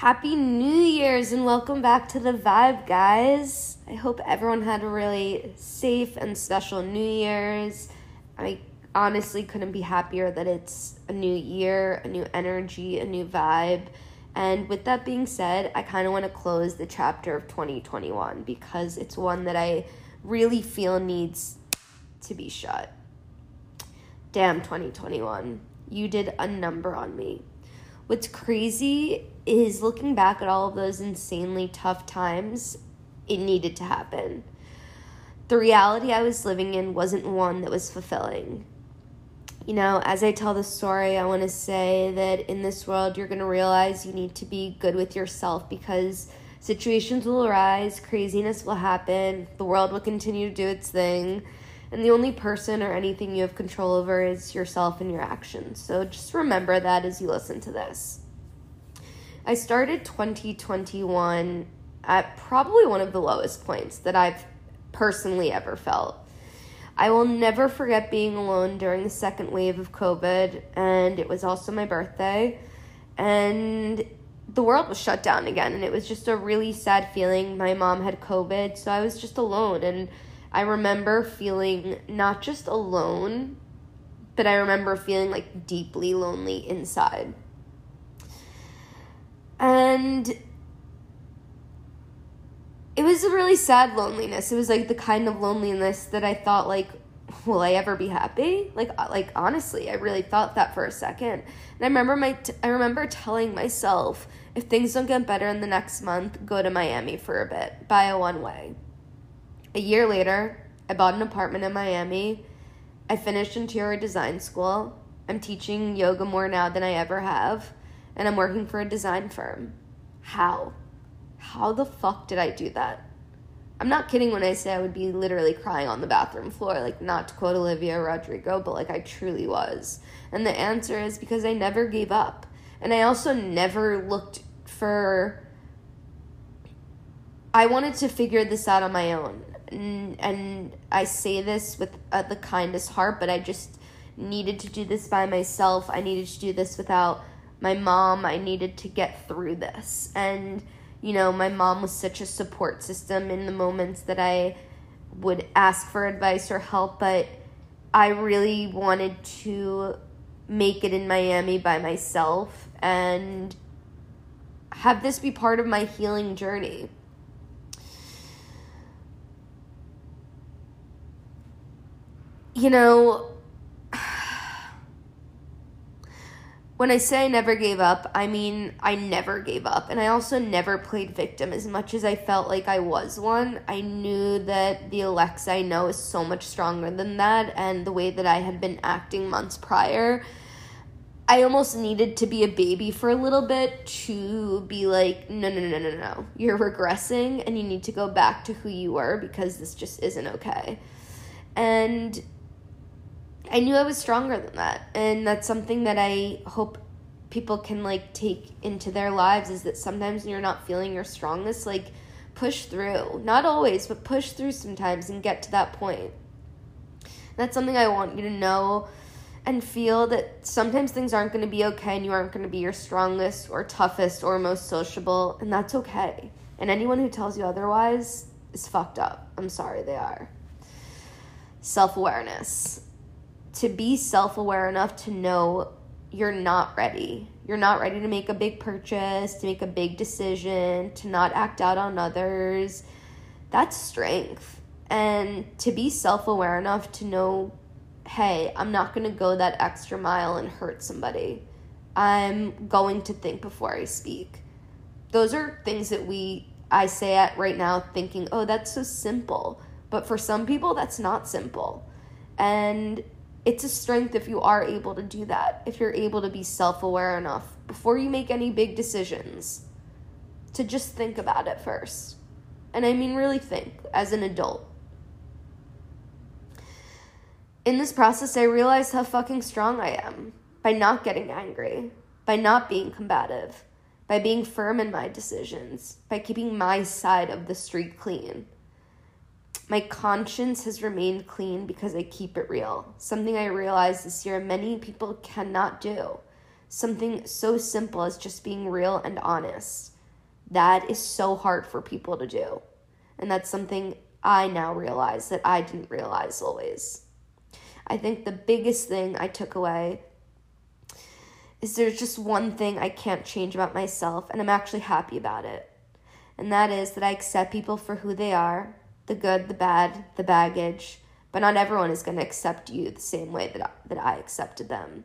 Happy New Year's and welcome back to the Vibe, guys. I hope everyone had a really safe and special New Year's. I honestly couldn't be happier that it's a new year, a new energy, a new vibe. And with that being said, I kind of want to close the chapter of 2021 because it's one that I really feel needs to be shut. Damn, 2021. You did a number on me. What's crazy is looking back at all of those insanely tough times, it needed to happen. The reality I was living in wasn't one that was fulfilling. You know, as I tell the story, I want to say that in this world, you're going to realize you need to be good with yourself because situations will arise, craziness will happen, the world will continue to do its thing and the only person or anything you have control over is yourself and your actions. So just remember that as you listen to this. I started 2021 at probably one of the lowest points that I've personally ever felt. I will never forget being alone during the second wave of COVID, and it was also my birthday. And the world was shut down again, and it was just a really sad feeling. My mom had COVID, so I was just alone. And I remember feeling not just alone, but I remember feeling like deeply lonely inside. And it was a really sad loneliness. It was like the kind of loneliness that I thought like will I ever be happy? Like uh, like honestly, I really thought that for a second. And I remember my t- I remember telling myself if things don't get better in the next month, go to Miami for a bit. Buy a one way. A year later, I bought an apartment in Miami. I finished interior design school. I'm teaching yoga more now than I ever have. And I'm working for a design firm. How? How the fuck did I do that? I'm not kidding when I say I would be literally crying on the bathroom floor, like not to quote Olivia Rodrigo, but like I truly was. And the answer is because I never gave up. And I also never looked for. I wanted to figure this out on my own and I say this with uh, the kindest heart, but I just needed to do this by myself. I needed to do this without my mom. I needed to get through this. And, you know, my mom was such a support system in the moments that I would ask for advice or help, but I really wanted to make it in Miami by myself and have this be part of my healing journey. You know, when I say I never gave up, I mean I never gave up. And I also never played victim as much as I felt like I was one. I knew that the Alexa I know is so much stronger than that. And the way that I had been acting months prior, I almost needed to be a baby for a little bit to be like, no, no, no, no, no. You're regressing and you need to go back to who you were because this just isn't okay. And I knew I was stronger than that. And that's something that I hope people can like take into their lives is that sometimes when you're not feeling your strongest, like push through. Not always, but push through sometimes and get to that point. That's something I want you to know and feel that sometimes things aren't going to be okay and you aren't going to be your strongest or toughest or most sociable, and that's okay. And anyone who tells you otherwise is fucked up. I'm sorry, they are. Self awareness to be self aware enough to know you're not ready. You're not ready to make a big purchase, to make a big decision, to not act out on others. That's strength. And to be self aware enough to know, hey, I'm not going to go that extra mile and hurt somebody. I'm going to think before I speak. Those are things that we, I say at right now, thinking, oh, that's so simple. But for some people, that's not simple. And it's a strength if you are able to do that, if you're able to be self aware enough before you make any big decisions to just think about it first. And I mean, really think as an adult. In this process, I realized how fucking strong I am by not getting angry, by not being combative, by being firm in my decisions, by keeping my side of the street clean. My conscience has remained clean because I keep it real. Something I realized this year many people cannot do. something so simple as just being real and honest. That is so hard for people to do. And that's something I now realize that I didn't realize always. I think the biggest thing I took away is there's just one thing I can't change about myself, and I'm actually happy about it. And that is that I accept people for who they are the good, the bad, the baggage, but not everyone is going to accept you the same way that I, that I accepted them.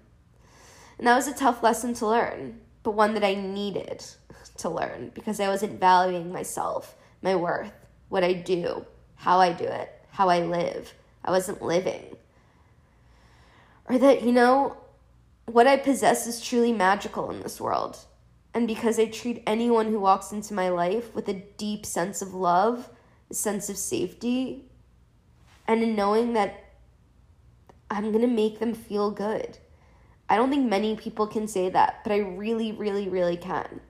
And that was a tough lesson to learn, but one that I needed to learn because I wasn't valuing myself, my worth, what I do, how I do it, how I live. I wasn't living. Or that, you know, what I possess is truly magical in this world. And because I treat anyone who walks into my life with a deep sense of love, sense of safety, and in knowing that I'm going to make them feel good. I don't think many people can say that, but I really, really, really can.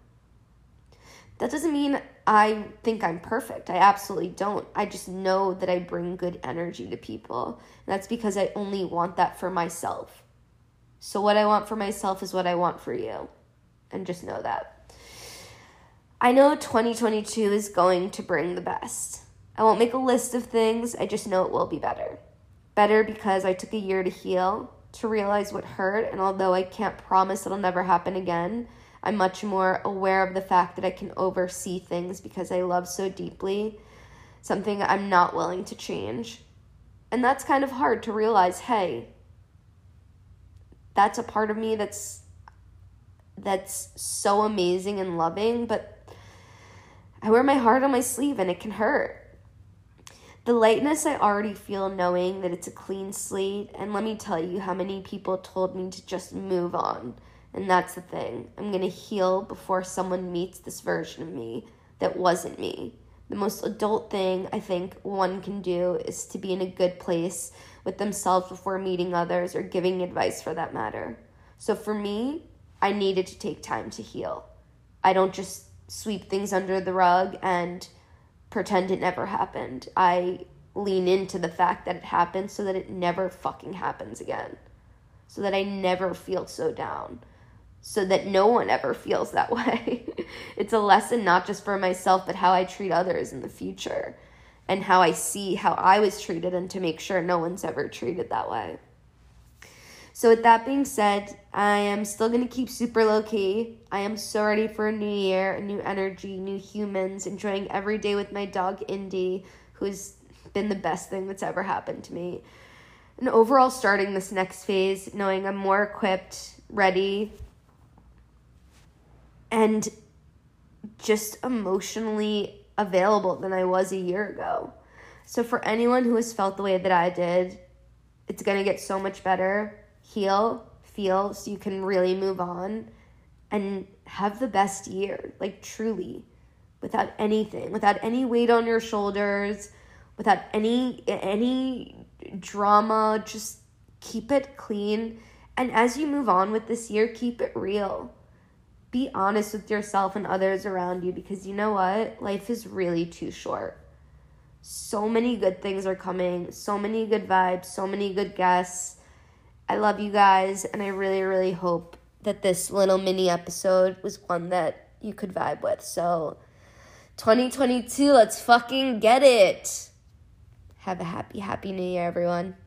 That doesn't mean I think I'm perfect. I absolutely don't. I just know that I bring good energy to people. And that's because I only want that for myself. So, what I want for myself is what I want for you. And just know that. I know 2022 is going to bring the best. I won't make a list of things, I just know it will be better. Better because I took a year to heal, to realize what hurt, and although I can't promise it'll never happen again, I'm much more aware of the fact that I can oversee things because I love so deeply, something I'm not willing to change. And that's kind of hard to realize, hey, that's a part of me that's that's so amazing and loving, but I wear my heart on my sleeve and it can hurt. The lightness I already feel knowing that it's a clean slate, and let me tell you how many people told me to just move on and that's the thing. I'm going to heal before someone meets this version of me that wasn't me. The most adult thing I think one can do is to be in a good place with themselves before meeting others or giving advice for that matter. So for me, I needed to take time to heal. I don't just sweep things under the rug and pretend it never happened. I lean into the fact that it happened so that it never fucking happens again. So that I never feel so down so that no one ever feels that way. it's a lesson not just for myself, but how I treat others in the future and how I see how I was treated and to make sure no one's ever treated that way. So, with that being said, I am still going to keep super low key. I am so ready for a new year, a new energy, new humans, enjoying every day with my dog Indy, who's been the best thing that's ever happened to me. And overall, starting this next phase, knowing I'm more equipped, ready, and just emotionally available than I was a year ago. So, for anyone who has felt the way that I did, it's going to get so much better. Heal, feel, so you can really move on and have the best year, like truly, without anything, without any weight on your shoulders, without any any drama, just keep it clean. And as you move on with this year, keep it real be honest with yourself and others around you because you know what? Life is really too short. So many good things are coming, so many good vibes, so many good guests. I love you guys, and I really, really hope that this little mini episode was one that you could vibe with. So, 2022, let's fucking get it. Have a happy, happy new year, everyone.